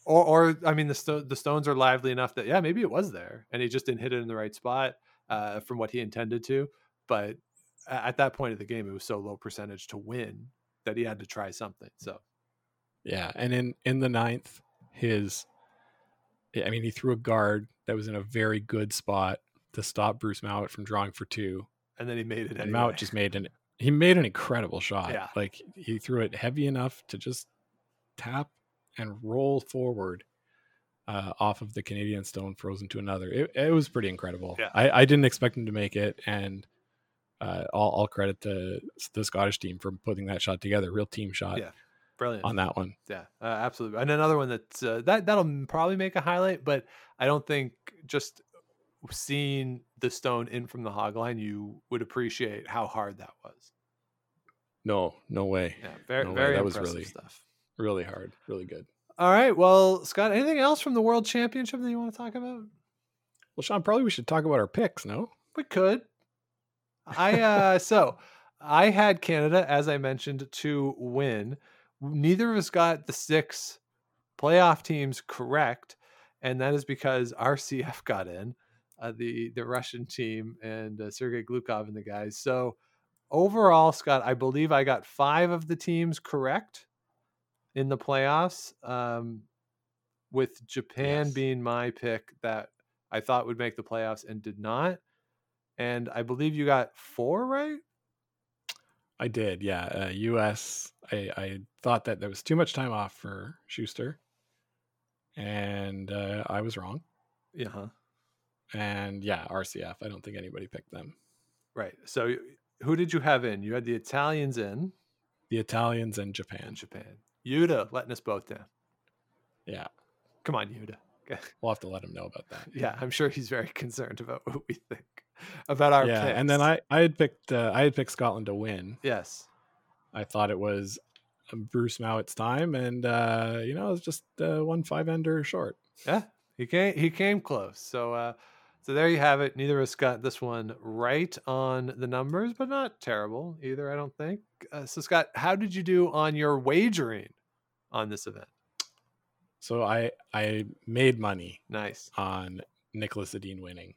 or or I mean the sto- the stones are lively enough that yeah maybe it was there and he just didn't hit it in the right spot uh, from what he intended to but at that point of the game it was so low percentage to win that he had to try something so Yeah, and in in the ninth, his, I mean, he threw a guard that was in a very good spot to stop Bruce Mouat from drawing for two, and then he made it and anyway. Mouat just made an he made an incredible shot. Yeah. like he threw it heavy enough to just tap and roll forward uh, off of the Canadian stone, frozen to another. It, it was pretty incredible. Yeah. I, I didn't expect him to make it, and uh, all, all credit to the Scottish team for putting that shot together. Real team shot. Yeah. Brilliant. on that one. Yeah, uh, absolutely. And another one that's uh, that that'll probably make a highlight, but I don't think just seeing the stone in from the hog line, you would appreciate how hard that was. No, no way. Yeah, very No way, that was really- stuff. Really hard. Really good. All right, well, Scott, anything else from the World Championship that you want to talk about? Well, Sean, probably we should talk about our picks. No. We could. I uh so I had Canada, as I mentioned, to win. Neither of us got the six playoff teams correct, and that is because RCF got in, uh, the the Russian team and uh, Sergei Glukhov and the guys. So overall, Scott, I believe I got five of the teams correct in the playoffs. Um, with Japan Yes. being my pick that I thought would make the playoffs and did not. And I believe you got four right. I did, yeah. Uh, U.S. I, I thought that there was too much time off for Shuster, and uh, I was wrong. Yeah. huh And yeah, RCF. I don't think anybody picked them. Right. So who did you have in? You had the Italians in The Italians and Japan. Japan. Yuta letting us both down. Yeah, Come on, Yuta. we'll have to let him know about that. yeah, I'm sure he's very concerned about what we think about our yeah, and then. I I had picked uh, I had picked Scotland to win. yes. I thought it was Bruce Mouat's time, and uh, you know, it was just uh, one five ender short. Yeah, he came he came close. So uh so there you have it. Neither of us got this one right on the numbers, but not terrible either, I don't think. Uh, so Scott, how did you do on your wagering on this event? So I I made money Nice. on Nicholas Edin winning.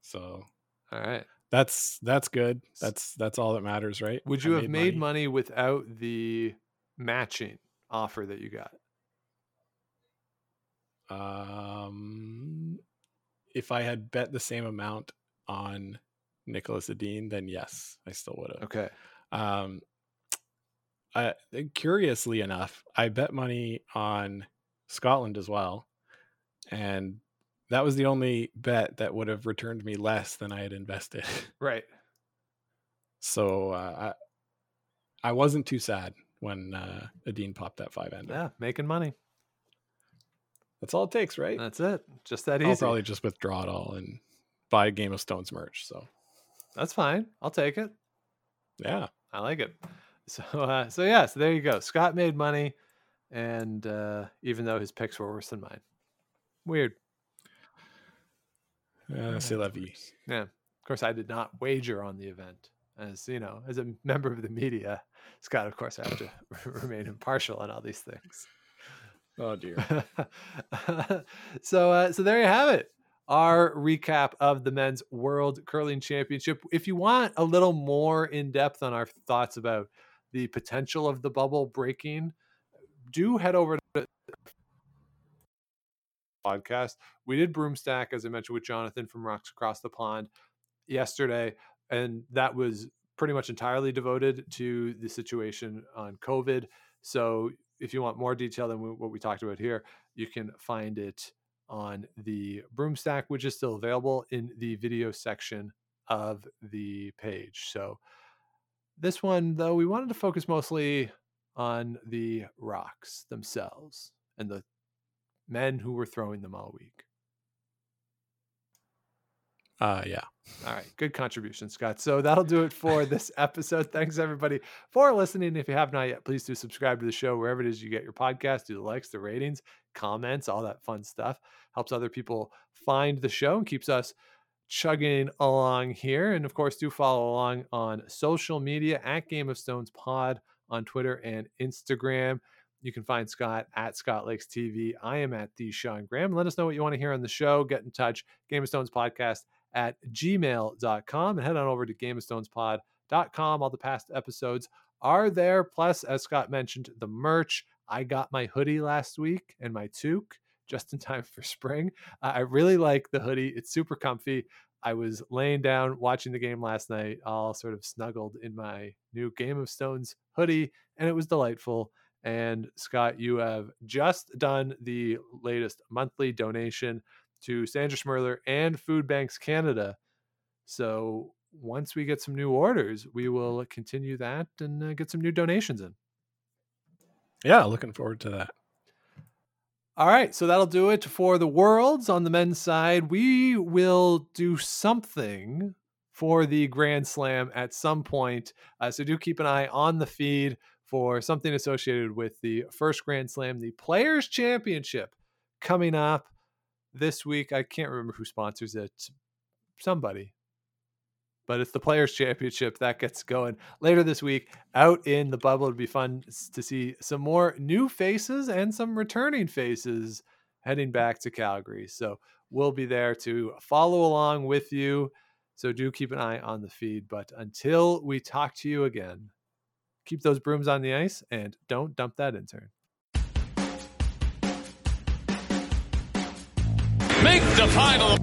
So All right. that's that's good. That's that's all that matters, right? Would I you have made money. without the matching offer that you got? Um, if I had bet the same amount on Nicholas Edin, then yes, I still would have. Okay. Um, I, curiously enough, I bet money on Scotland as well, and that was the only bet that would have returned me less than I had invested. Right. so uh, I, I wasn't too sad when uh, Edin popped that five ender. Yeah, making money. That's all it takes, right? That's it. Just that easy. I'll probably just withdraw it all and buy Game of Stones merch. So That's fine. I'll take it. yeah, I like it. So uh so yeah, so there you go. Scott made money and uh even though his picks were worse than mine. Weird. Uh, c'est la vie. Yeah. Of course I did not wager on the event. As you know, as a member of the media, Scott, of course, I have to remain impartial on all these things. Oh dear. so uh, so there you have it our recap of the men's world curling championship if you want a little more in depth on our thoughts about the potential of the bubble breaking do head over to podcast we did broomstack as i mentioned with jonathan from rocks across the pond yesterday and that was pretty much entirely devoted to the situation on covid so if you want more detail than what we talked about here, you can find it on the Broomstack, which is still available in the video section of the page. So this one, though, we wanted to focus mostly on the rocks themselves and the men who were throwing them all week. Uh, yeah. All right. Good contribution, Scott. So that'll do it for this episode. Thanks, everybody, for listening. If you have not yet, please do subscribe to the show wherever it is you get your podcast. Do the likes, the ratings, comments, all that fun stuff. Helps other people find the show and keeps us chugging along here. And of course, do follow along on social media at Game of Stones Pod on Twitter and Instagram. You can find Scott at Scott Lakes TV. I am at the Sean Graham. Let us know what you want to hear on the show. Get in touch. Game of Stones Podcast at gmail.com and head on over to Game of Stones gameofstonespod.com. All the past episodes are there. Plus, as Scott mentioned, the merch. I got my hoodie last week and my toque just in time for spring. I really like the hoodie. It's super comfy. I was laying down watching the game last night, all sort of snuggled in my new Game of Stones hoodie, and it was delightful. And Scott, you have just done the latest monthly donation to Sandra Schmirler and Food Banks Canada. So once we get some new orders, we will continue that and uh, get some new donations in. Yeah, looking forward to that. All right, so that'll do it for the worlds on the men's side. We will do something for the Grand Slam at some point. Uh, so do keep an eye on the feed for something associated with the first Grand Slam, the Players Championship, coming up this week. I can't remember who sponsors it. Somebody. But it's the Players Championship that gets going later this week out in the bubble. It'd be fun to see some more new faces and some returning faces heading back to Calgary. So we'll be there to follow along with you. So do keep an eye on the feed. But until we talk to you again, keep those brooms on the ice and don't dump that intern. Make the final.